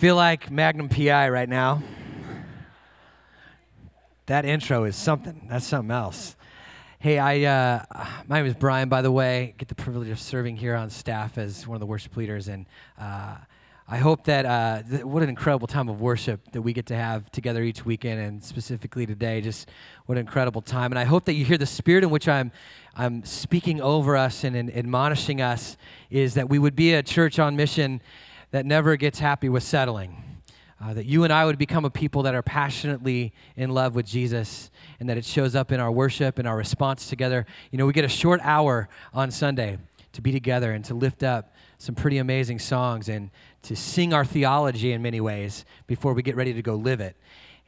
feel like Magnum PI right now. That intro is something. That's something else. Hey, I uh, my name is Brian. By the way, get the privilege of serving here on staff as one of the worship leaders, and uh, I hope that uh, th- what an incredible time of worship that we get to have together each weekend, and specifically today. Just what an incredible time, and I hope that you hear the spirit in which I'm I'm speaking over us and, and admonishing us is that we would be a church on mission that never gets happy with settling. Uh, that you and I would become a people that are passionately in love with Jesus and that it shows up in our worship and our response together. You know, we get a short hour on Sunday to be together and to lift up some pretty amazing songs and to sing our theology in many ways before we get ready to go live it.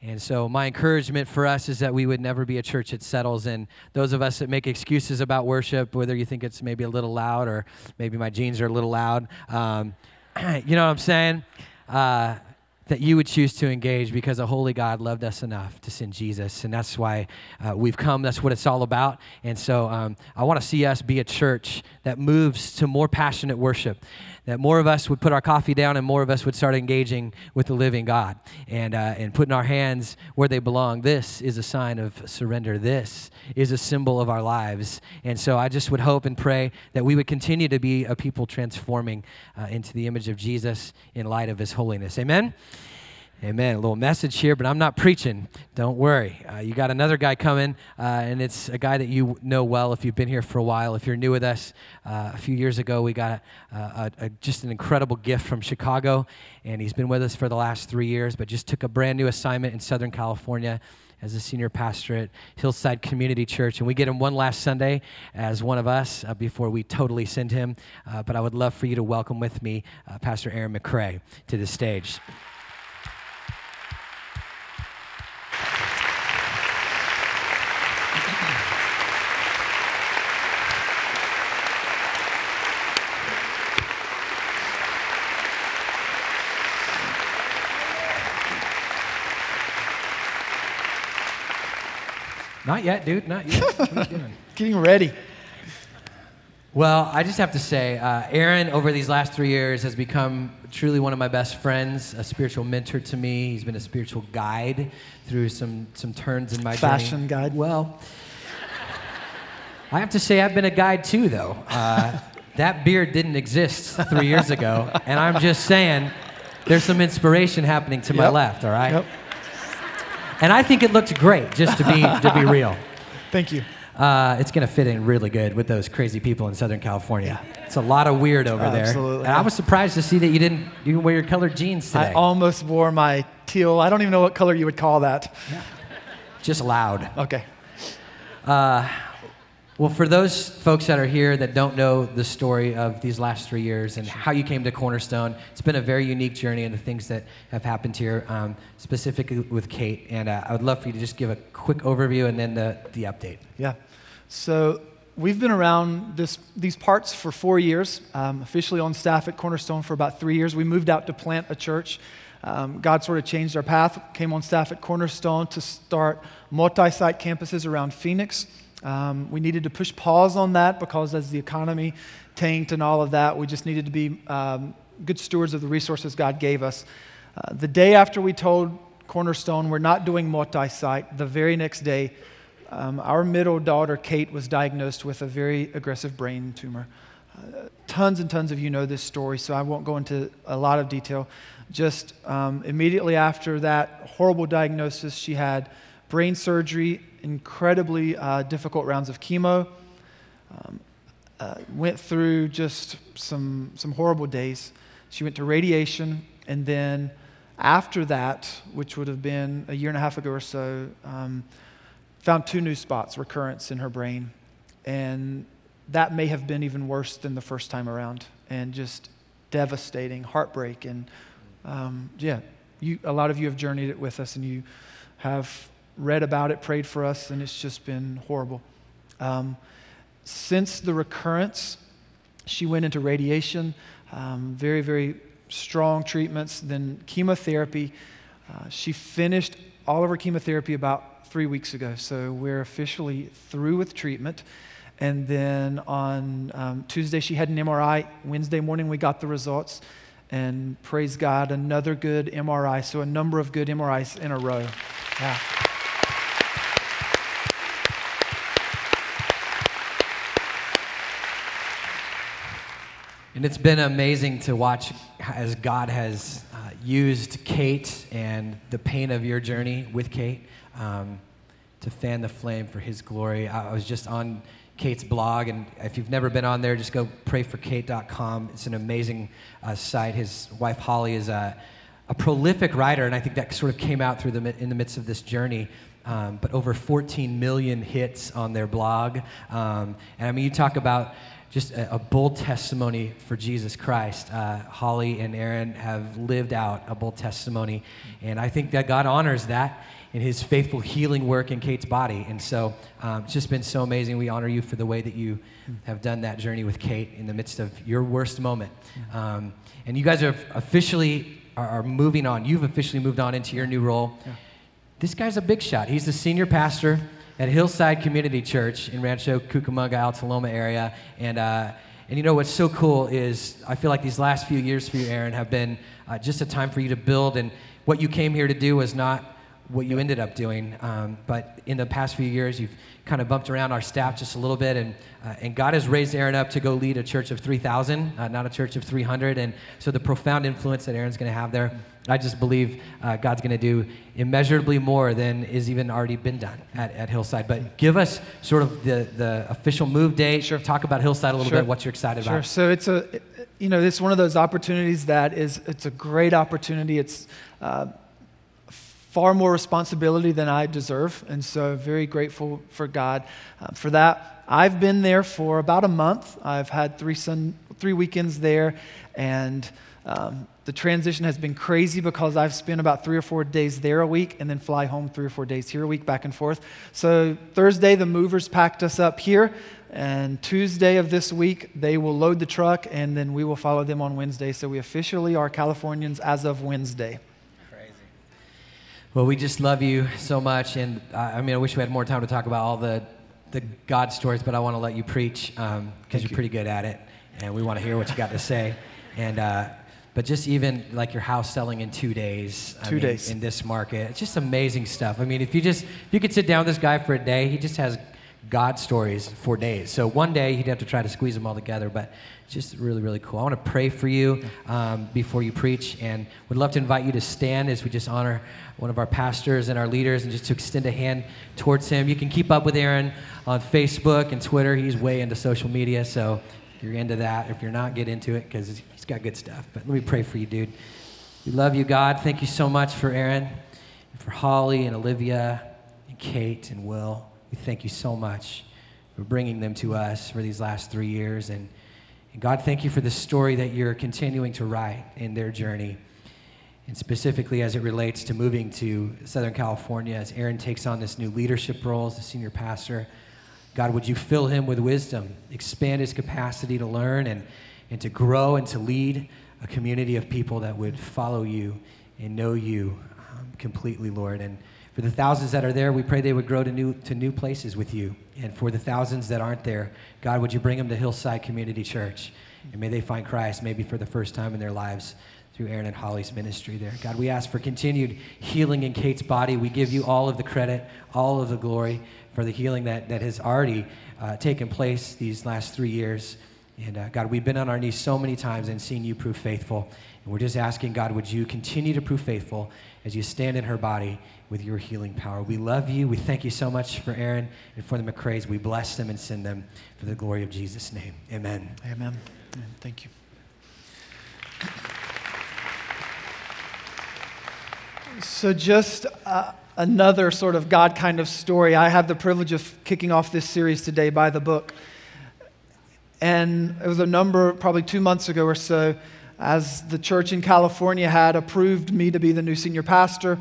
And so, my encouragement for us is that we would never be a church that settles. And those of us that make excuses about worship, whether you think it's maybe a little loud or maybe my jeans are a little loud, um, you know what I'm saying? Uh, that you would choose to engage because a holy God loved us enough to send Jesus. And that's why uh, we've come. That's what it's all about. And so um, I want to see us be a church that moves to more passionate worship. That more of us would put our coffee down and more of us would start engaging with the living God and, uh, and putting our hands where they belong. This is a sign of surrender. This is a symbol of our lives. And so I just would hope and pray that we would continue to be a people transforming uh, into the image of Jesus in light of his holiness. Amen? Amen. A little message here, but I'm not preaching. Don't worry. Uh, you got another guy coming, uh, and it's a guy that you know well if you've been here for a while. If you're new with us, uh, a few years ago we got a, a, a, just an incredible gift from Chicago, and he's been with us for the last three years, but just took a brand new assignment in Southern California as a senior pastor at Hillside Community Church. And we get him one last Sunday as one of us uh, before we totally send him. Uh, but I would love for you to welcome with me uh, Pastor Aaron McCray to the stage. Not yet, dude. Not yet. What are you doing? Getting ready. Well, I just have to say, uh, Aaron, over these last three years, has become truly one of my best friends, a spiritual mentor to me. He's been a spiritual guide through some, some turns in my Fashion journey. guide. Well, I have to say, I've been a guide too, though. Uh, that beard didn't exist three years ago, and I'm just saying, there's some inspiration happening to my Yep. left, all right? Yep. And I think it looked great, just to be, to be real. Thank you. Uh, it's going to fit in really good with those crazy people in Southern California. It's a lot of weird over there. Absolutely. And I was surprised to see that you didn't you wear your colored jeans today. I almost wore my teal. I don't even know what color you would call that. Yeah. Just loud. Okay. Well, for those folks that are here that don't know the story of these last three years and how you came to Cornerstone, it's been a very unique journey and the things that have happened here, um, specifically with Kate. And uh, I would love for you to just give a quick overview and then the, the update. Yeah. So we've been around this, these parts for four years, um, officially on staff at Cornerstone for about three years. We moved out to plant a church. Um, God sort of changed our path, came on staff at Cornerstone to start multi site campuses around Phoenix. Um, we needed to push pause on that because as the economy tanked and all of that, we just needed to be um, good stewards of the resources God gave us. Uh, the day after we told Cornerstone we're not doing multi site, the very next day, um, our middle daughter, Kate, was diagnosed with a very aggressive brain tumor. Uh, tons and tons of you know this story, so I won't go into a lot of detail. Just um, immediately after that horrible diagnosis, she had brain surgery, incredibly uh, difficult rounds of chemo, um, uh, went through just some, some horrible days. She went to radiation, and then after that, which would have been a year and a half ago or so, um, found two new spots, recurrence in her brain. And that may have been even worse than the first time around, and just devastating, heartbreak. And um, yeah, you, a lot of you have journeyed it with us, and you have read about it, prayed for us, and it's just been horrible. Um, since the recurrence, she went into radiation, um, very, very strong treatments, then chemotherapy. Uh, she finished all of her chemotherapy about three weeks ago, so we're officially through with treatment. And then on um, Tuesday, she had an MRI. Wednesday morning, we got the results. And praise God, another good MRI. So, a number of good MRIs in a row. Yeah. And it's been amazing to watch as God has uh, used Kate and the pain of your journey with Kate um, to fan the flame for His glory. I was just on Kate's blog, and if you've never been on there, just go prayforkate.com. It's an amazing uh, site. His wife Holly is a, a, prolific writer, and I think that sort of came out through the in the midst of this journey. Um, but over 14 million hits on their blog, um, and I mean, you talk about just a, a, bold testimony for Jesus Christ. Uh, Holly and Aaron have lived out a bold testimony, and I think that God honors that in His faithful healing work in Kate's body. And so um, it's just been so amazing. We honor you for the way that you have done that journey with Kate in the midst of your worst moment. Um, and you guys are officially are, moving on. You've officially moved on into your new role. Yeah. This guy's a big shot. He's the senior pastor at Hillside Community Church in Rancho Cucamonga, Alta Loma area. And, uh, and you know what's so cool is I feel like these last few years for you, Aaron, have been uh, just a time for you to build. And what you came here to do was not what you ended up doing. Um, but in the past few years, you've kind of bumped around our staff just a little bit, and, uh, and God has raised Aaron up to go lead a church of 3,000, uh, not a church of 300. And so the profound influence that Aaron's going to have there, I just believe uh, God's going to do immeasurably more than is even already been done at, at Hillside. But give us sort of the, the official move date. Sure. Talk about Hillside a little sure. bit, what you're excited sure. about. Sure. So it's a, you know, it's one of those opportunities that is, it's a great opportunity. It's, uh, far more responsibility than I deserve. And so, very grateful for God uh, for that. I've been there for about a month. I've had three, sun, three weekends there, and um, the transition has been crazy because I've spent about three or four days there a week and then fly home three or four days here a week, back and forth. So, Thursday, the movers packed us up here. And Tuesday of this week, they will load the truck and then we will follow them on Wednesday. So we officially are Californians as of Wednesday. Well, we just love you so much, and uh, I mean, I wish we had more time to talk about all the the God stories, but I want to let you preach because um, you're you. pretty good at it, and we want to hear what you got to say. And uh, but just even like your house selling in two days, two I mean, days in this market, it's just amazing stuff. I mean, if you just if you could sit down with this guy for a day, he just has God stories for days. So one day he'd have to try to squeeze them all together, but just really, really cool. I want to pray for you um, before you preach, and would love to invite you to stand as we just honor one of our pastors and our leaders, and just to extend a hand towards him. You can keep up with Aaron on Facebook and Twitter. He's way into social media, so if you're into that, if you're not, get into it because he's got good stuff. But let me pray for you, dude. We love you, God. Thank you so much for Aaron, for Holly and Olivia, and Kate and Will. We thank you so much for bringing them to us for these last three years and and God, thank you for the story that you're continuing to write in their journey. And specifically as it relates to moving to Southern California, as Aaron takes on this new leadership role as the senior pastor, God, would you fill him with wisdom, expand his capacity to learn and, and to grow and to lead a community of people that would follow you and know you um, completely, Lord. And for the thousands that are there, we pray they would grow to new, to new places with you. And for the thousands that aren't there, God, would you bring them to Hillside Community Church? And may they find Christ maybe for the first time in their lives through Aaron and Holly's ministry there. God, we ask for continued healing in Kate's body. We give you all of the credit, all of the glory for the healing that, that has already uh, taken place these last three years. And uh, God, we've been on our knees so many times and seen you prove faithful. And we're just asking, God, would you continue to prove faithful as you stand in her body with your healing power. We love you. We thank you so much for Aaron and for the McCrays. We bless them and send them for the glory of Jesus' name. Amen. Amen. Amen. Thank you. So, just uh, another sort of God kind of story. I have the privilege of kicking off this series today by the book. And it was a number, probably two months ago or so, as the church in California had approved me to be the new senior pastor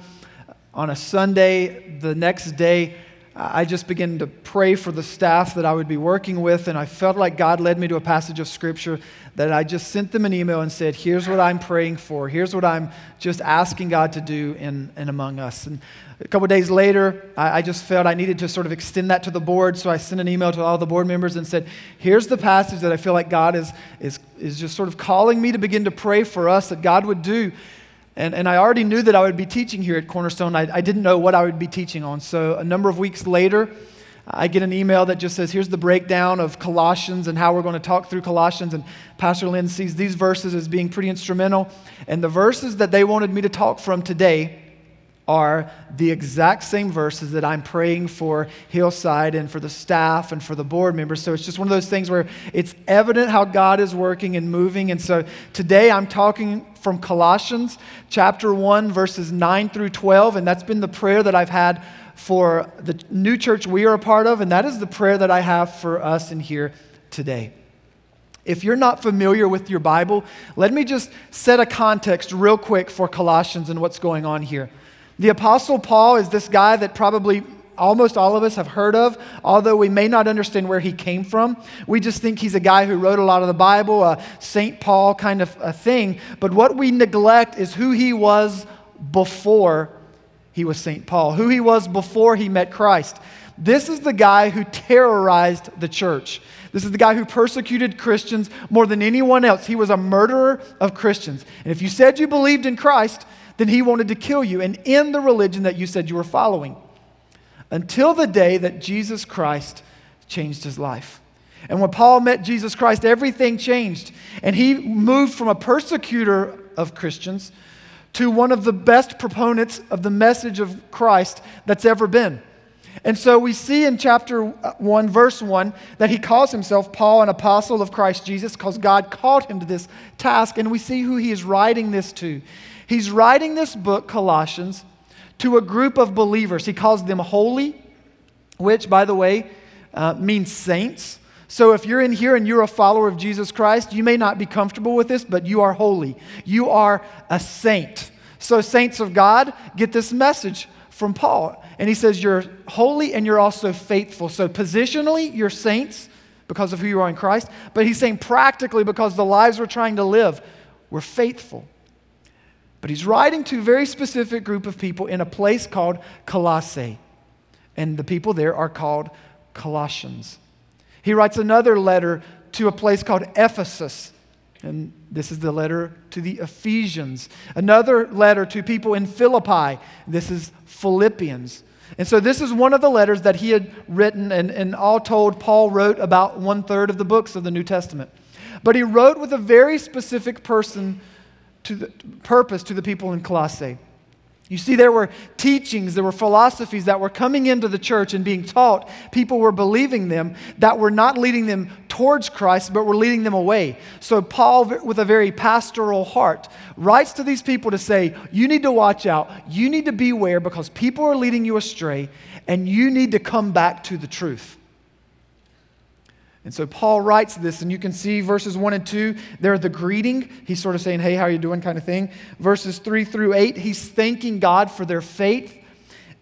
on a Sunday, the next day, I just began to pray for the staff that I would be working with, and I felt like God led me to a passage of Scripture that I just sent them an email and said, Here's what I'm praying for. Here's what I'm just asking God to do in, in among us. And a couple days later, I, I just felt I needed to sort of extend that to the board, so I sent an email to all the board members and said, Here's the passage that I feel like God is, is, is just sort of calling me to begin to pray for us that God would do. And, and I already knew that I would be teaching here at Cornerstone. I, I didn't know what I would be teaching on. So a number of weeks later, I get an email that just says, here's the breakdown of Colossians and how we're going to talk through Colossians. And Pastor Lynn sees these verses as being pretty instrumental. And the verses that they wanted me to talk from today are the exact same verses that I'm praying for Hillside and for the staff and for the board members. So it's just one of those things where it's evident how God is working and moving. And so today I'm talking from Colossians chapter 1, verses 9 through 12. And that's been the prayer that I've had for the new church we are a part of. And that is the prayer that I have for us in here today. If you're not familiar with your Bible, let me just set a context real quick for Colossians and what's going on here. The Apostle Paul is this guy that probably almost all of us have heard of, although we may not understand where he came from. We just think he's a guy who wrote a lot of the Bible, a St. Paul kind of a thing. But what we neglect is who he was before he was St. Paul, who he was before he met Christ. This is the guy who terrorized the church. This is the guy who persecuted Christians more than anyone else. He was a murderer of Christians. And if you said you believed in Christ, then he wanted to kill you and end the religion that you said you were following until the day that Jesus Christ changed his life. And when Paul met Jesus Christ, everything changed. And he moved from a persecutor of Christians to one of the best proponents of the message of Christ that's ever been. And so we see in chapter 1, verse 1, that he calls himself Paul, an apostle of Christ Jesus, because God called him to this task. And we see who he is writing this to. He's writing this book, Colossians, to a group of believers. He calls them holy, which, by the way, uh, means saints. So if you're in here and you're a follower of Jesus Christ, you may not be comfortable with this, but you are holy. You are a saint. So, saints of God, get this message from Paul. And he says, You're holy and you're also faithful. So, positionally, you're saints because of who you are in Christ. But he's saying practically because the lives we're trying to live, we're faithful. But he's writing to a very specific group of people in a place called Colossae. And the people there are called Colossians. He writes another letter to a place called Ephesus. And this is the letter to the Ephesians. Another letter to people in Philippi. This is Philippians. And so, this is one of the letters that he had written, and, and all told, Paul wrote about one third of the books of the New Testament. But he wrote with a very specific person to the purpose to the people in Colossae. You see, there were teachings, there were philosophies that were coming into the church and being taught. People were believing them that were not leading them towards Christ, but were leading them away. So, Paul, with a very pastoral heart, writes to these people to say, You need to watch out. You need to beware because people are leading you astray, and you need to come back to the truth. And so Paul writes this, and you can see verses 1 and 2, they're the greeting. He's sort of saying, Hey, how are you doing? kind of thing. Verses 3 through 8, he's thanking God for their faith.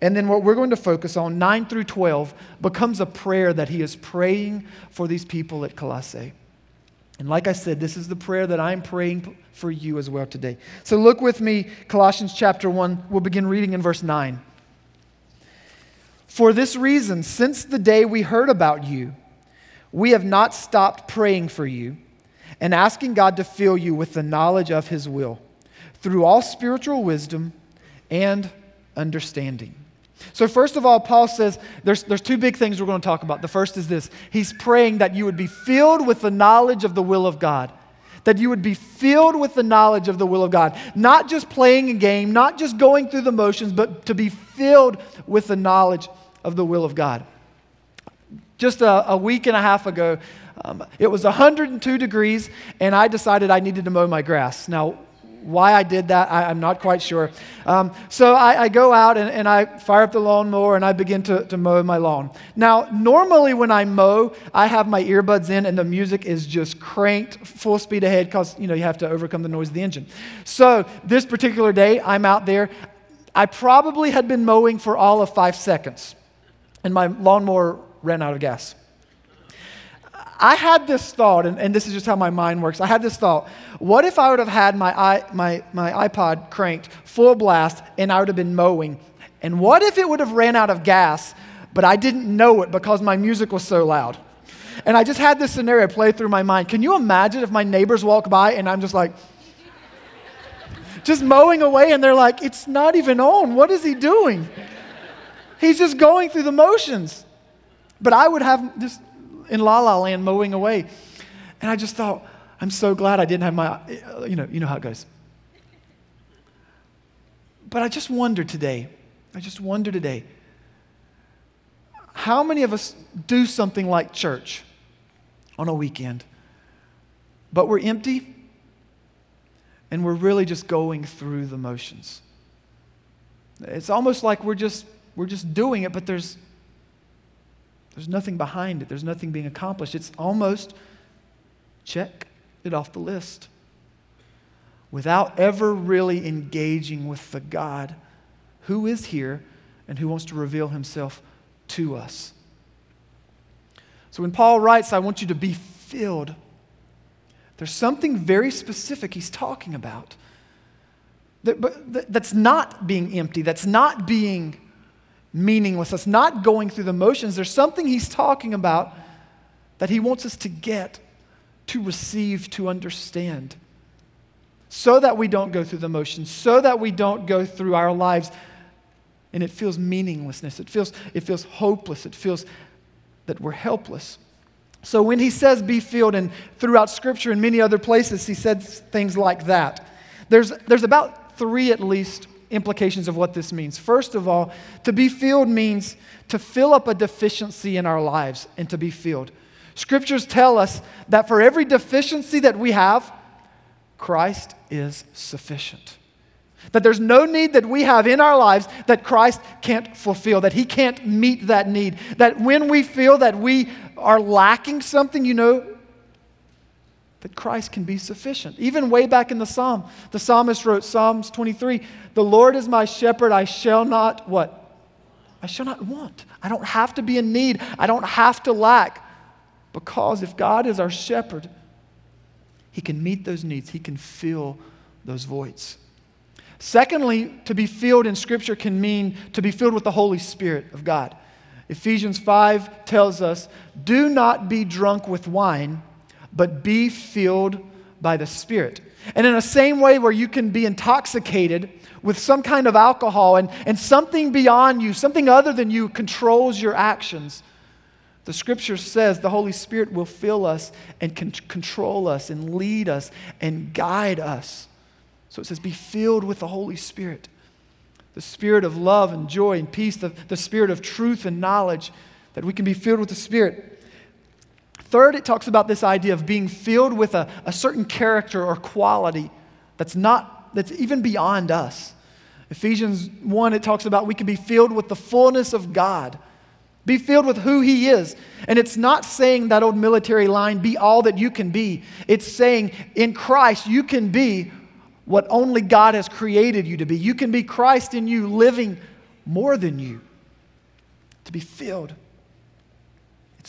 And then what we're going to focus on, 9 through 12, becomes a prayer that he is praying for these people at Colossae. And like I said, this is the prayer that I'm praying for you as well today. So look with me, Colossians chapter 1. We'll begin reading in verse 9. For this reason, since the day we heard about you, we have not stopped praying for you and asking God to fill you with the knowledge of His will through all spiritual wisdom and understanding. So, first of all, Paul says there's, there's two big things we're going to talk about. The first is this He's praying that you would be filled with the knowledge of the will of God. That you would be filled with the knowledge of the will of God. Not just playing a game, not just going through the motions, but to be filled with the knowledge of the will of God just a, a week and a half ago, um, it was 102 degrees, and I decided I needed to mow my grass. Now, why I did that, I, am not quite sure. Um, so I, I, go out and, and, I fire up the lawnmower and I begin to, to mow my lawn. Now, normally when I mow, I have my earbuds in and the music is just cranked full speed ahead because you know you have to overcome the noise of the engine. So this particular day, I'm out there. I probably had been mowing for all of five seconds. and my lawnmower ran out of gas. I had this thought, and, and, this is just how my mind works. I had this thought what if I would have had my, I, my, my iPod cranked full blast and I would have been mowing? And what if it would have ran out of gas, but I didn't know it because my music was so loud? And I just had this scenario play through my mind. Can you imagine if my neighbors walk by and I'm just like, just mowing away and they're like, it's not even on. What is he doing? He's just going through the motions. But I would have just in La La Land mowing away. And I just thought, I'm so glad I didn't have my, you know, you know how it goes. But I just wonder today, I just wonder today, how many of us do something like church on a weekend, but we're empty and we're really just going through the motions? It's almost like we're just, we're just doing it, but there's, there's nothing behind it, there's nothing being accomplished. It's almost check it off the list without ever really engaging with the God who is here and who wants to reveal himself to us. So when Paul writes, I want you to be filled, there's something very specific he's talking about. That, but, that's not being empty, that's not being meaningless. Not going through the motions. There's something he's talking about that he wants us to get, to receive, to understand, so that we don't go through the motions, so that we don't go through our lives and it feels meaninglessness. It feels, it feels hopeless. It feels that we're helpless. So when he says be filled, and throughout Scripture and many other places, he said things like that. There's, there's about three at least implications of what this means. First of all, to be filled means to fill up a deficiency in our lives and to be filled. Scriptures tell us that for every deficiency that we have, Christ is sufficient. That there's no need that we have in our lives that Christ can't fulfill, that He can't meet that need. That when we feel that we are lacking something, you know, that Christ can be sufficient. Even way back in the Psalm, the psalmist wrote Psalms 23 The Lord is my shepherd, I shall not what? I shall not want. I don't have to be in need, I don't have to lack. Because if God is our shepherd, He can meet those needs, He can fill those voids. Secondly, to be filled in Scripture can mean to be filled with the Holy Spirit of God. Ephesians 5 tells us, Do not be drunk with wine but be filled by the Spirit. And in the same way, where you can be intoxicated with some kind of alcohol and, and something beyond you, something other than you, controls your actions, the scripture says the Holy Spirit will fill us and con- control us and lead us and guide us. So it says, be filled with the Holy Spirit. The spirit of love and joy and peace, the, the spirit of truth and knowledge, that we can be filled with the Spirit. Third, it talks about this idea of being filled with a, a certain character or quality that's not, that's even beyond us. Ephesians 1, it talks about we can be filled with the fullness of God. Be filled with who He is. And it's not saying that old military line, be all that you can be. It's saying in Christ, you can be what only God has created you to be. You can be Christ in you, living more than you, to be filled.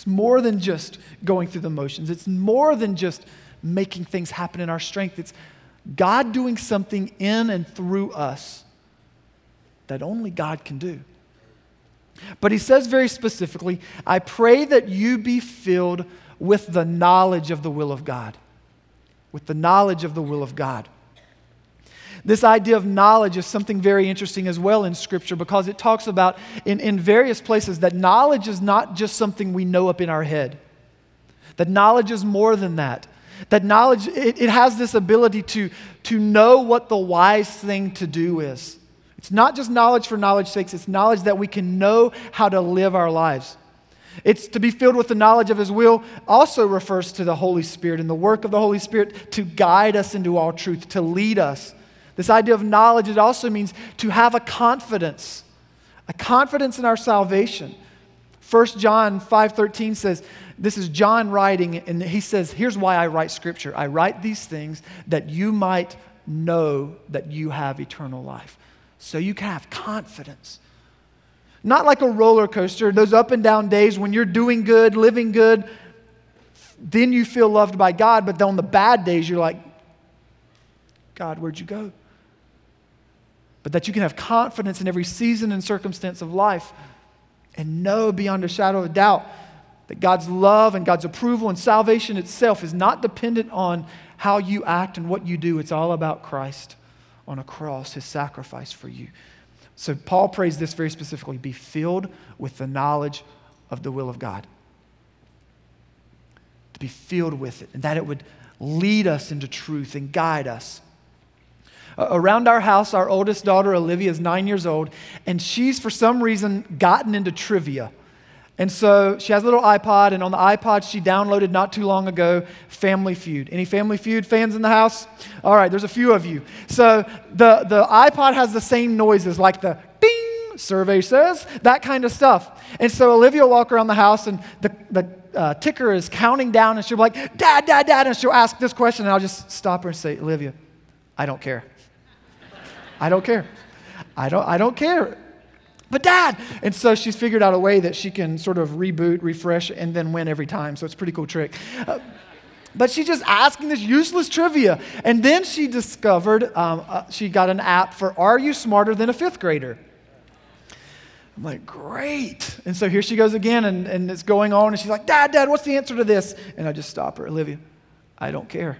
It's more than just going through the motions, it's more than just making things happen in our strength. It's God doing something in and through us that only God can do. But he says very specifically, I pray that you be filled with the knowledge of the will of God. With the knowledge of the will of God. This idea of knowledge is something very interesting as well in Scripture because it talks about in, in various places that knowledge is not just something we know up in our head, that knowledge is more than that. That knowledge, it, it has this ability to, to know what the wise thing to do is. It's not just knowledge for knowledge's sake, it's knowledge that we can know how to live our lives. It's to be filled with the knowledge of His will, also refers to the Holy Spirit and the work of the Holy Spirit to guide us into all truth, to lead us. This idea of knowledge, it also means to have a confidence, a confidence in our salvation. 1 John 5:13 says, this is John writing, and he says, Here's why I write scripture. I write these things that you might know that you have eternal life. So you can have confidence. Not like a roller coaster, those up and down days when you're doing good, living good, then you feel loved by God, but then on the bad days, you're like, God, where'd you go? But that you can have confidence in every season and circumstance of life and know beyond a shadow of doubt that God's love and God's approval and salvation itself is not dependent on how you act and what you do. It's all about Christ on a cross, his sacrifice for you. So Paul prays this very specifically be filled with the knowledge of the will of God. To be filled with it, and that it would lead us into truth and guide us. Around our house, our oldest daughter, Olivia, is nine years old, and she's for some reason gotten into trivia. And so she has a little iPod, and on the iPod, she downloaded not too long ago Family Feud. Any Family Feud fans in the house? All right, there's a few of you. So the, the iPod has the same noises, like the ding, survey says, that kind of stuff. And so Olivia will walk around the house, and the, the uh, ticker is counting down, and she'll be like, Dad, Dad, Dad, and she'll ask this question, and I'll just stop her and say, Olivia, I don't care. I don't care. I don't, I don't care. But dad! And so she's figured out a way that she can sort of reboot refresh and then win every time. So it's a pretty cool trick. Uh, but she's just asking this useless trivia. And then she discovered um, uh, she got an app for are you smarter than a fifth grader? I'm like great. And so here she goes again and, and it's going on and she's like dad dad what's the answer to this? And i just stop her. Olivia i don't care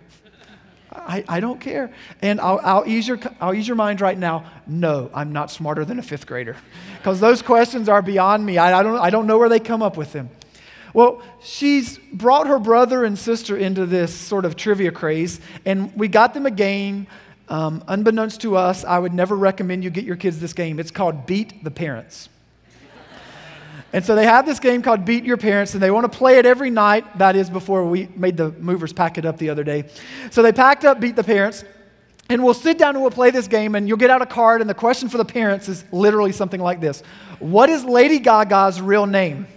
I, I don't care. And I'll, I'll, ease your, I'll ease your mind right now. No, I'm not smarter than a fifth grader. Because those questions are beyond me. I, I, don't, I don't know where they come up with them. Well, she's brought her brother and sister into this sort of trivia craze, and we got them a game. Um, unbeknownst to us, I would never recommend you get your kids this game. It's called Beat the Parents. And so they have this game called Beat Your Parents, and they want to play it every night. That is before we made the movers pack it up the other day. So they packed up Beat the Parents, and we'll sit down and we'll play this game, and you'll get out a card, and the question for the parents is literally something like this What is Lady Gaga's real name?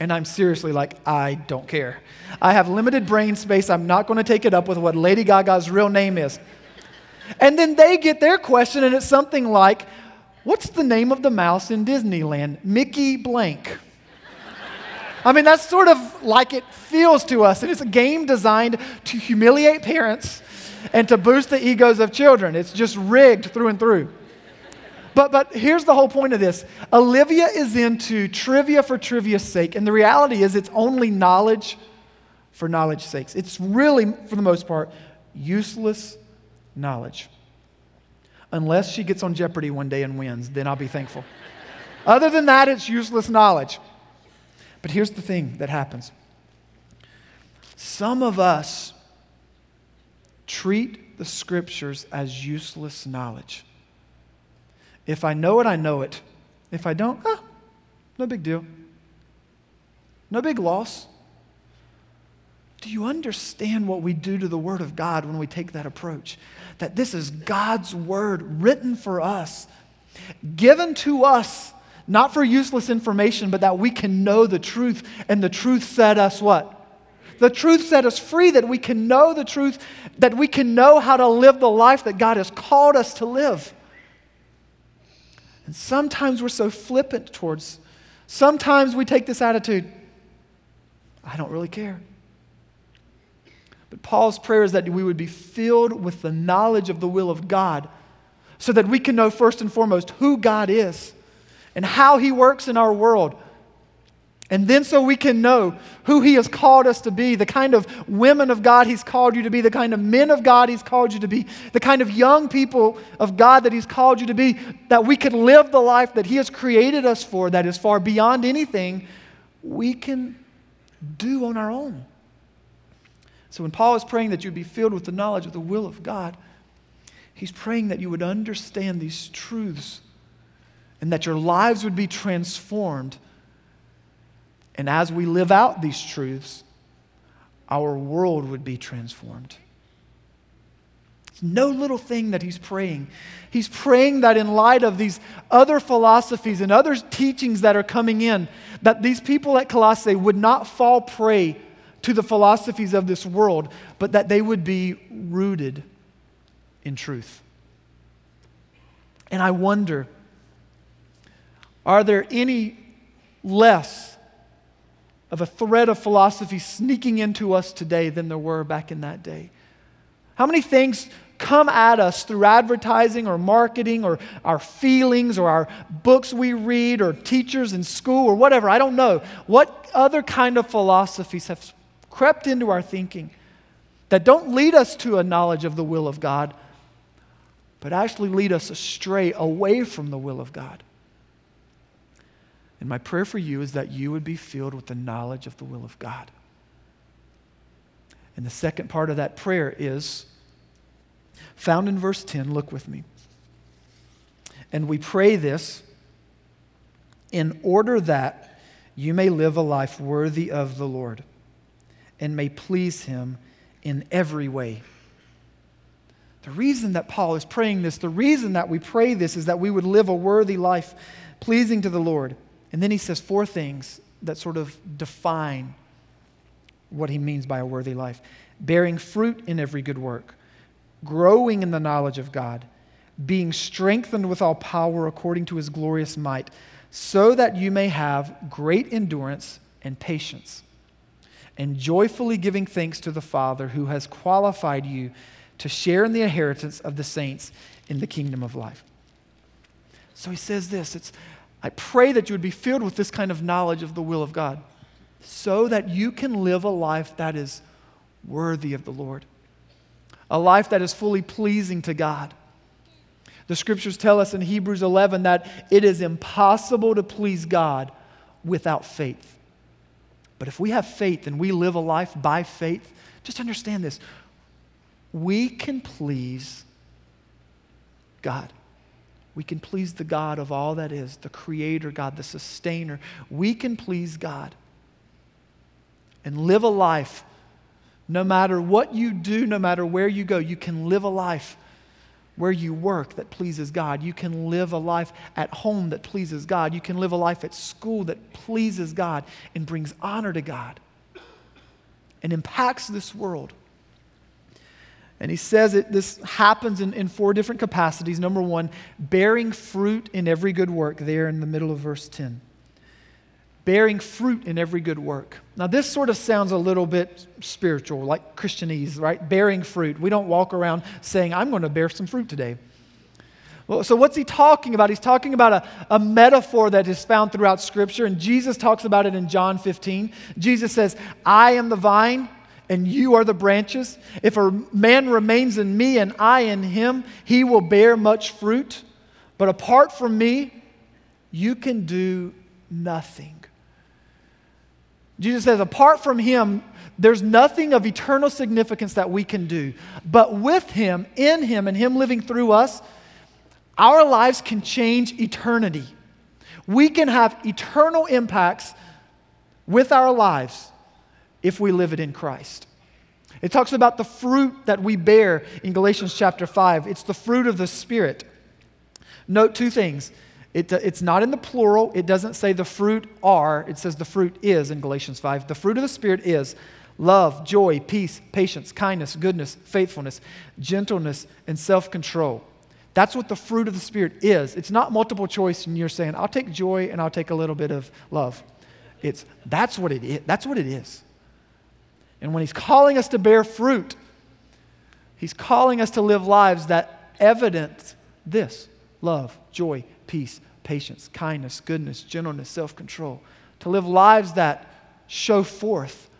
And I'm seriously like, I don't care. I have limited brain space. I'm not going to take it up with what Lady Gaga's real name is. And then they get their question, and it's something like, What's the name of the mouse in Disneyland? Mickey Blank. I mean, that's sort of like it feels to us. And it's a game designed to humiliate parents and to boost the egos of children. It's just rigged through and through. But, but here's the whole point of this Olivia is into trivia for trivia's sake. And the reality is, it's only knowledge for knowledge's sake. It's really, for the most part, useless knowledge unless she gets on Jeopardy one day and wins, then I'll be thankful. Other than that, it's useless knowledge. But here's the thing that happens some of us treat the scriptures as useless knowledge. If I know it, I know it. If I don't, ah, no big deal. No big loss. Do you understand what we do to the Word of God when we take that approach? That this is God's Word written for us, given to us, not for useless information, but that we can know the truth, and the truth set us what? The truth set us free, that we can know the truth, that we can know how to live the life that God has called us to live. And sometimes we're so flippant towards, sometimes we take this attitude I don't really care. But Paul's prayer is that we would be filled with the knowledge of the will of God so that we can know first and foremost who God is and how he works in our world. And then so we can know who he has called us to be, the kind of women of God he's called you to be, the kind of men of God he's called you to be, the kind of young people of God that he's called you to be, that we can live the life that he has created us for that is far beyond anything we can do on our own. So when Paul is praying that you'd be filled with the knowledge of the will of God, he's praying that you would understand these truths and that your lives would be transformed. And as we live out these truths, our world would be transformed. It's no little thing that he's praying. He's praying that in light of these other philosophies and other teachings that are coming in, that these people at Colossae would not fall prey to the philosophies of this world, but that they would be rooted in truth. And I wonder Are there any less of a thread of philosophy sneaking into us today than there were back in that day? How many things come at us through advertising or marketing or our feelings or our books we read or teachers in school or whatever? I don't know. What other kind of philosophies have crept into our thinking that don't lead us to a knowledge of the will of God, but actually lead us astray away from the will of God? And my prayer for you is that you would be filled with the knowledge of the will of God. And the second part of that prayer is found in verse 10. Look with me. And we pray this in order that you may live a life worthy of the Lord and may please Him in every way. The reason that Paul is praying this, the reason that we pray this is that we would live a worthy life pleasing to the Lord. And then he says four things that sort of define what he means by a worthy life bearing fruit in every good work, growing in the knowledge of God, being strengthened with all power according to his glorious might, so that you may have great endurance and patience, and joyfully giving thanks to the Father who has qualified you to share in the inheritance of the saints in the kingdom of life. So he says this it's I pray that you would be filled with this kind of knowledge of the will of God so that you can live a life that is worthy of the Lord, a life that is fully pleasing to God. The scriptures tell us in Hebrews 11 that it is impossible to please God without faith. But if we have faith and we live a life by faith, just understand this we can please God. We can please the God of all that is, the Creator God, the Sustainer. We can please God and live a life no matter what you do, no matter where you go. You can live a life where you work that pleases God. You can live a life at home that pleases God. You can live a life at school that pleases God and brings honor to God and impacts this world. And he says it, this happens in, in four different capacities. Number one, bearing fruit in every good work, there in the middle of verse 10. Bearing fruit in every good work. Now, this sort of sounds a little bit spiritual, like Christianese, right? Bearing fruit. We don't walk around saying, I'm going to bear some fruit today. Well, so, what's he talking about? He's talking about a, a metaphor that is found throughout Scripture, and Jesus talks about it in John 15. Jesus says, I am the vine and you are the branches. If a man remains in me and I in him, he will bear much fruit. But apart from me, you can do nothing. Jesus says, apart from him, there's nothing of eternal significance that we can do. But with him, in him, and him living through us, our lives can change eternity. We can have eternal impacts with our lives if we live it in Christ. It talks about the fruit that we bear in Galatians chapter 5. It's the fruit of the Spirit. Note two things. It, it's not in the plural. It doesn't say the fruit are. It says the fruit is in Galatians 5. The fruit of the Spirit is love, joy, peace, patience, kindness, goodness, faithfulness, gentleness, and self control. That's what the fruit of the Spirit is. It's not multiple choice, and you're saying, I'll take joy and I'll take a little bit of love. It's that's what it is. That's what it is. And when He's calling us to bear fruit, He's calling us to live lives that evidence this love, joy, peace, patience, kindness, goodness, gentleness, self control. To live lives that show forth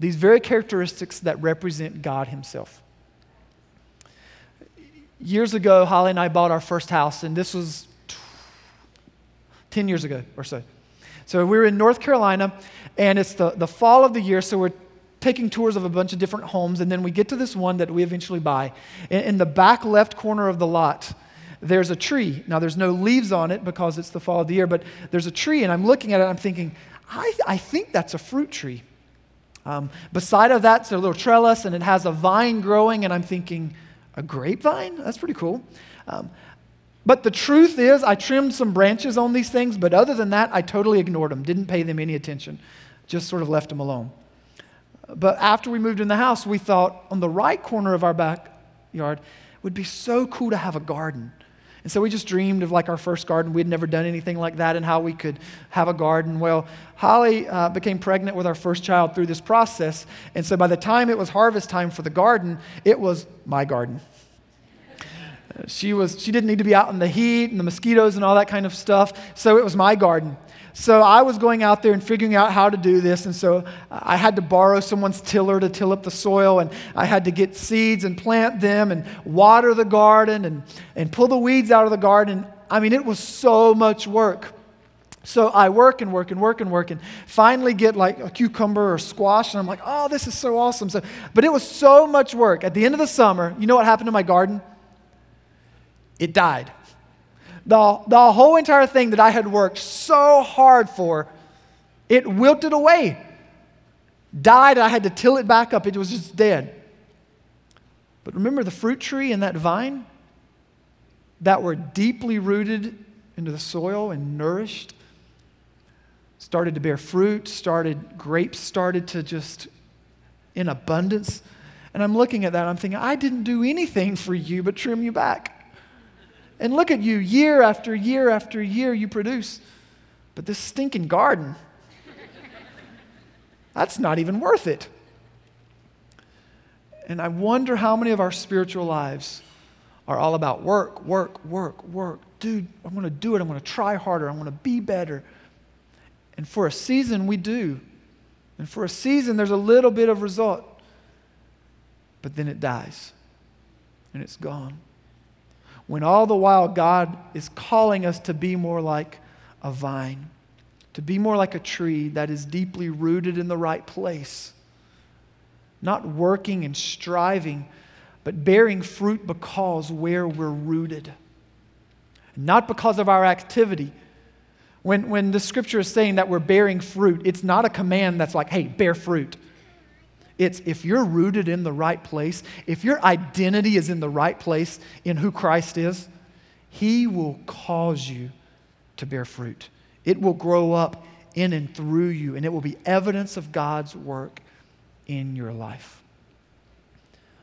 these very characteristics that represent God Himself. Years ago, Holly and I bought our first house, and this was 10 years ago or so. So we were in North Carolina, and it's the, the fall of the year, so we're taking tours of a bunch of different homes, and then we get to this one that we eventually buy. In, in the back left corner of the lot, there's a tree. Now, there's no leaves on it because it's the fall of the year, but there's a tree, and I'm looking at it, I'm thinking, I, I think that's a fruit tree. Um, beside of that's a little trellis, and it has a vine growing, and I'm thinking, a grapevine? That's pretty cool. Um, but the truth is, I trimmed some branches on these things, but other than that, I totally ignored them, didn't pay them any attention, just sort of left them alone. But after we moved in the house, we thought on the right corner of our backyard, would be so cool to have a garden. And so we just dreamed of like our first garden. We'd never done anything like that and how we could have a garden. Well, Holly uh, became pregnant with our first child through this process. And so by the time it was harvest time for the garden, it was my garden. She, was, she didn't need to be out in the heat and the mosquitoes and all that kind of stuff. So it was my garden. So I was going out there and figuring out how to do this. And so I had to borrow someone's tiller to till up the soil. And I had to get seeds and plant them and water the garden and, and pull the weeds out of the garden. I mean, it was so much work. So I work and work and work and work and finally get like a cucumber or squash. And I'm like, oh, this is so awesome. So, but it was so much work. At the end of the summer, you know what happened to my garden? It died. The, the whole entire thing that I had worked so hard for, it wilted away. Died, I had to till it back up. It was just dead. But remember the fruit tree and that vine that were deeply rooted into the soil and nourished? Started to bear fruit, started, grapes started to just in abundance. And I'm looking at that, I'm thinking, I didn't do anything for you but trim you back. And look at you, year after year after year, you produce. But this stinking garden, that's not even worth it. And I wonder how many of our spiritual lives are all about work, work, work, work. Dude, I'm going to do it. I'm going to try harder. I'm going to be better. And for a season, we do. And for a season, there's a little bit of result. But then it dies and it's gone when all the while God is calling us to be more like a vine, to be more like a tree that is deeply rooted in the right place, not working and striving, but bearing fruit because where we're rooted, not because of our activity. When, when the scripture is saying that we're bearing fruit, it's not a command that's like, hey, bear fruit. It's if you're rooted in the right place, if your identity is in the right place in who Christ is, He will cause you to bear fruit. It will grow up in and through you, and it will be evidence of God's work in your life.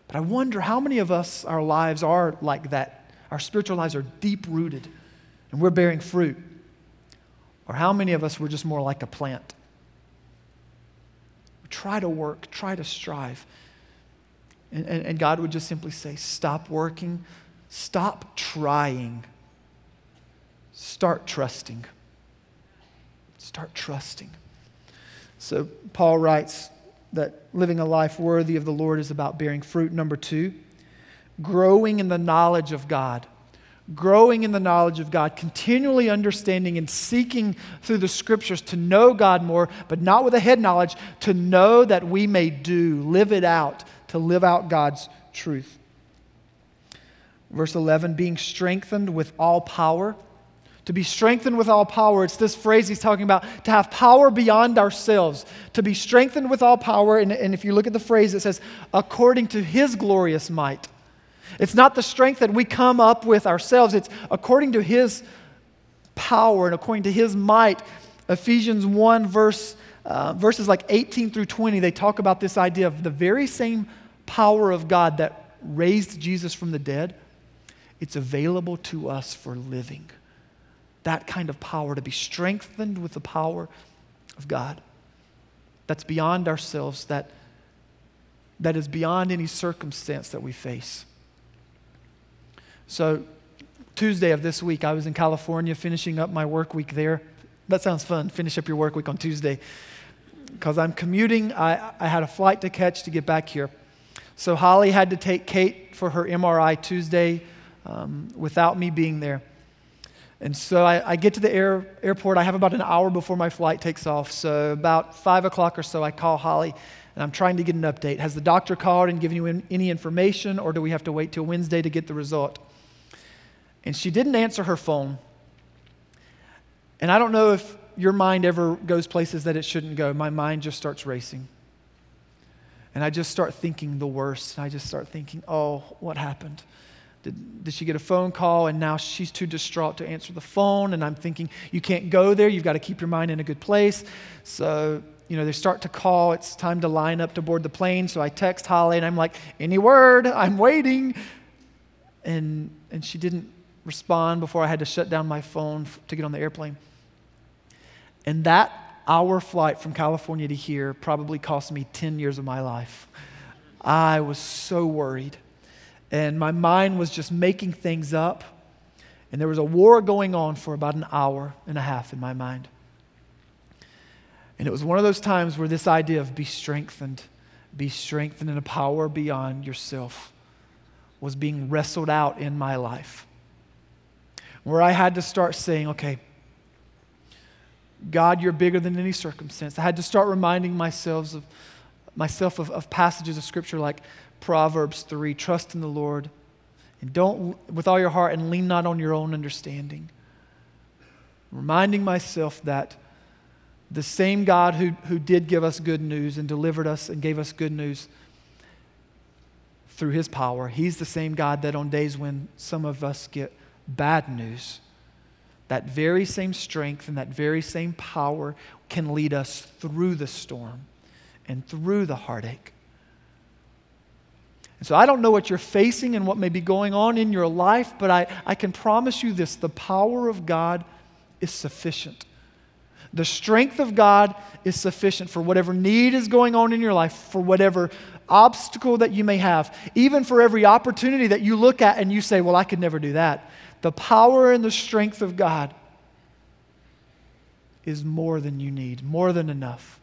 But I wonder how many of us, our lives are like that. Our spiritual lives are deep rooted, and we're bearing fruit. Or how many of us, we're just more like a plant Try to work, try to strive. And, and, and God would just simply say, Stop working, stop trying, start trusting. Start trusting. So, Paul writes that living a life worthy of the Lord is about bearing fruit. Number two, growing in the knowledge of God growing in the knowledge of God, continually understanding and seeking through the scriptures to know God more, but not with a head knowledge, to know that we may do, live it out, to live out God's truth. Verse 11, being strengthened with all power. To be strengthened with all power, it's this phrase he's talking about to have power beyond ourselves, to be strengthened with all power. And, and if you look at the phrase, it says, according to his glorious might. It's not the strength that we come up with ourselves, it's according to His power and according to His might. Ephesians 1, verse, uh, verses like 18 through 20, they talk about this idea of the very same power of God that raised Jesus from the dead. It's available to us for living. That kind of power, to be strengthened with the power of God. That's beyond ourselves, that, that is beyond any circumstance that we face. So, Tuesday of this week, I was in California finishing up my work week there. That sounds fun, finish up your work week on Tuesday. Because I'm commuting, I, I had a flight to catch to get back here. So, Holly had to take Kate for her MRI Tuesday um, without me being there. And so I, I, get to the air, airport. I have about an hour before my flight takes off. So about five o'clock or so, I call Holly and I'm trying to get an update. Has the doctor called and given you any information, or do we have to wait till Wednesday to get the result? And she didn't answer her phone. And I don't know if your mind ever goes places that it shouldn't go. My mind just starts racing. And I just start thinking the worst. And I just start thinking, oh, what happened? Did, did she get a phone call and now she's too distraught to answer the phone? And I'm thinking, you can't go there. You've got to keep your mind in a good place. So, you know, they start to call. It's time to line up to board the plane. So I text Holly and I'm like, any word? I'm waiting. And, and she didn't respond before I had to shut down my phone to get on the airplane. And that hour flight from California to here probably cost me 10 years of my life. I was so worried. And my mind was just making things up. And there was a war going on for about an hour and a half in my mind. And it was one of those times where this idea of be strengthened, be strengthened in a power beyond yourself was being wrestled out in my life. Where I had to start saying, okay, God, you're bigger than any circumstance. I had to start reminding myself of, myself of, of passages of Scripture like Proverbs 3 trust in the Lord and don't with all your heart and lean not on your own understanding. Reminding myself that the same God who, who did give us good news and delivered us and gave us good news through his power, he's the same God that on days when some of us get bad news, that very same strength and that very same power can lead us through the storm and through the heartache. And so I don't know what you're facing and what may be going on in your life, but I, I can promise you this the power of God is sufficient. The strength of God is sufficient for whatever need is going on in your life, for whatever obstacle that you may have, even for every opportunity that you look at and you say, Well, I could never do that. The power and the strength of God is more than you need, more than enough.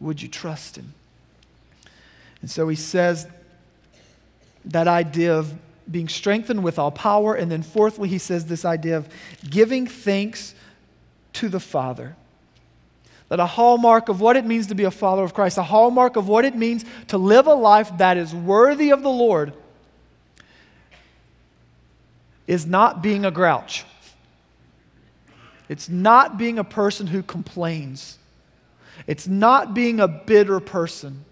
Would you trust Him? And so he says that idea of being strengthened with all power. And then, fourthly, he says this idea of giving thanks to the Father. That a hallmark of what it means to be a follower of Christ, a hallmark of what it means to live a life that is worthy of the Lord, is not being a grouch. It's not being a person who complains. It's not being a bitter person.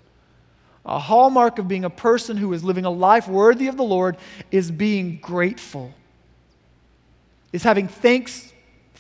A hallmark of being a person who is living a life worthy of the Lord is being grateful, is having thanks,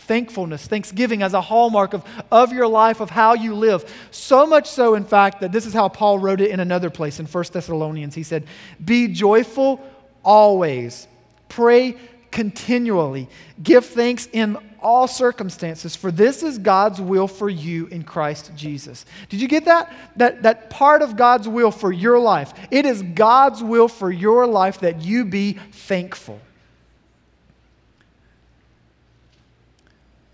thankfulness, thanksgiving as a hallmark of, of your life, of how you live. So much so, in fact, that this is how Paul wrote it in another place in 1 Thessalonians. He said, Be joyful always, pray continually, give thanks in all circumstances, for this is God's will for you in Christ Jesus. Did you get that? That, that part of God's will for your life. It is God's will for your life that you be thankful.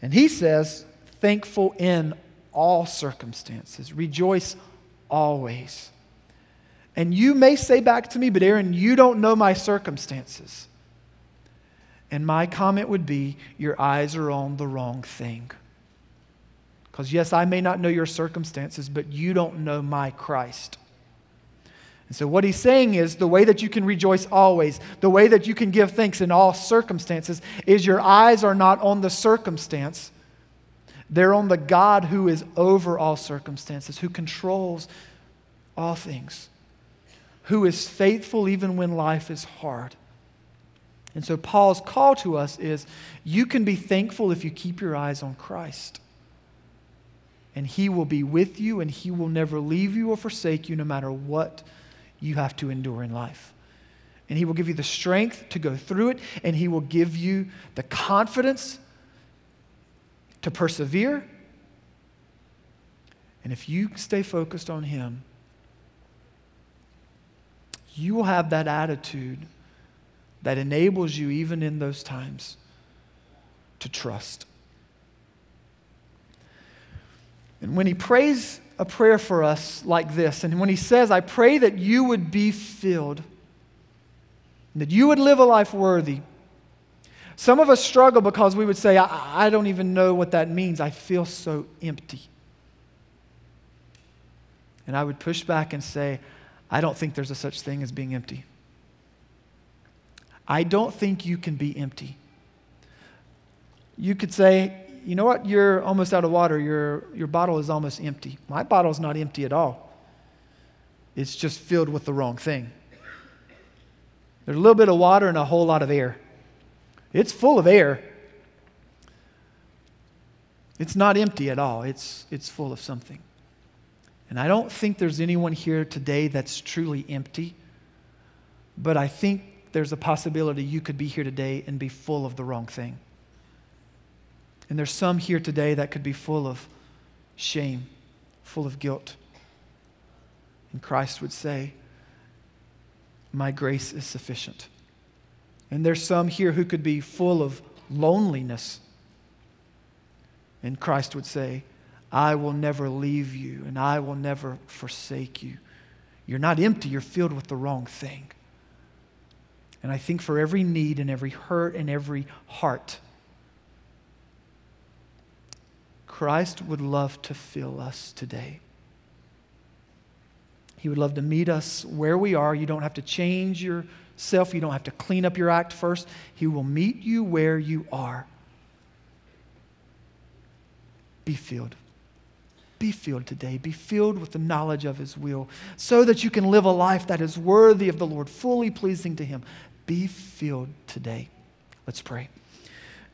And he says, thankful in all circumstances, rejoice always. And you may say back to me, but Aaron, you don't know my circumstances. And my comment would be your eyes are on the wrong thing. Because, yes, I may not know your circumstances, but you don't know my Christ. And so, what he's saying is the way that you can rejoice always, the way that you can give thanks in all circumstances, is your eyes are not on the circumstance, they're on the God who is over all circumstances, who controls all things, who is faithful even when life is hard. And so, Paul's call to us is you can be thankful if you keep your eyes on Christ. And he will be with you, and he will never leave you or forsake you no matter what you have to endure in life. And he will give you the strength to go through it, and he will give you the confidence to persevere. And if you stay focused on him, you will have that attitude that enables you, even in those times, to trust. And when he prays a prayer for us like this, and when he says, I pray that you would be filled, that you would live a life worthy. Some of us struggle because we would say, I, I don't even know what that means. I feel so empty. And I would push back and say, I don't think there's a such thing as being empty. I don't think you can be empty. You could say, you know what, you're almost out of water, your, your bottle is almost empty. My bottle is not empty at all, it's just filled with the wrong thing. There's a little bit of water and a whole lot of air. It's full of air. It's not empty at all, it's, it's full of something. And I don't think there's anyone here today that's truly empty, but I think there's a possibility you could be here today and be full of the wrong thing. And there's some here today that could be full of shame, full of guilt. And Christ would say, My grace is sufficient. And there's some here who could be full of loneliness. And Christ would say, I will never leave you and I will never forsake you. You're not empty, you're filled with the wrong thing. And I think for every need and every hurt and every heart, Christ would love to fill us today. He would love to meet us where we are. You don't have to change yourself, you don't have to clean up your act first. He will meet you where you are. Be filled. Be filled today. Be filled with the knowledge of His will so that you can live a life that is worthy of the Lord, fully pleasing to Him. Be filled today. Let's pray.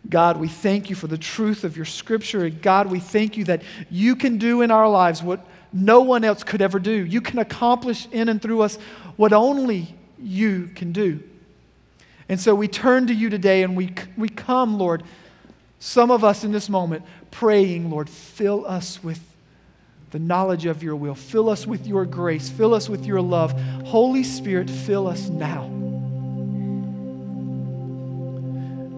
God, we thank you for the truth of your scripture. God, we thank you that you can do in our lives what no one else could ever do. You can accomplish in and through us what only you can do. And so we turn to you today and we, we come, Lord, some of us in this moment praying, Lord, fill us with the knowledge of your will. Fill us with your grace. Fill us with your love. Holy Spirit, fill us now.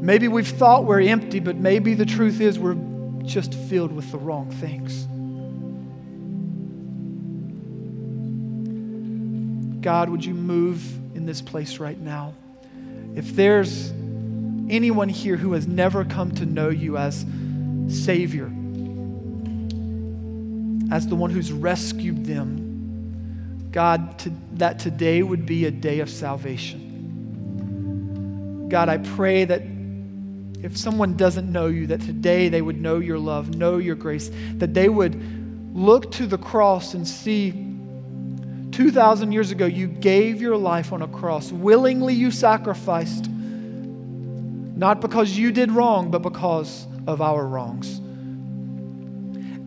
Maybe we've thought we're empty, but maybe the truth is we're just filled with the wrong things. God, would you move in this place right now? If there's anyone here who has never come to know you as Savior, as the one who's rescued them. God, to, that today would be a day of salvation. God, I pray that if someone doesn't know you, that today they would know your love, know your grace, that they would look to the cross and see 2,000 years ago you gave your life on a cross. Willingly you sacrificed, not because you did wrong, but because of our wrongs.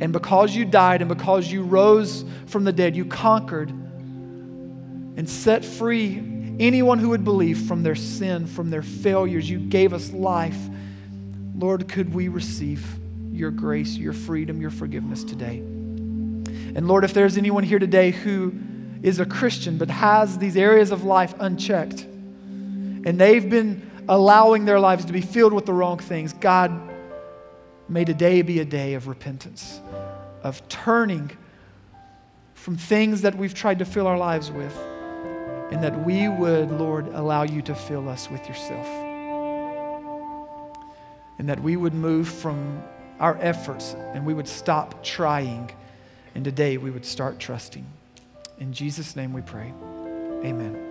And because you died and because you rose from the dead, you conquered and set free anyone who would believe from their sin, from their failures. You gave us life. Lord, could we receive your grace, your freedom, your forgiveness today? And Lord, if there's anyone here today who is a Christian but has these areas of life unchecked, and they've been allowing their lives to be filled with the wrong things, God, May today be a day of repentance, of turning from things that we've tried to fill our lives with, and that we would, Lord, allow you to fill us with yourself. And that we would move from our efforts and we would stop trying, and today we would start trusting. In Jesus' name we pray. Amen.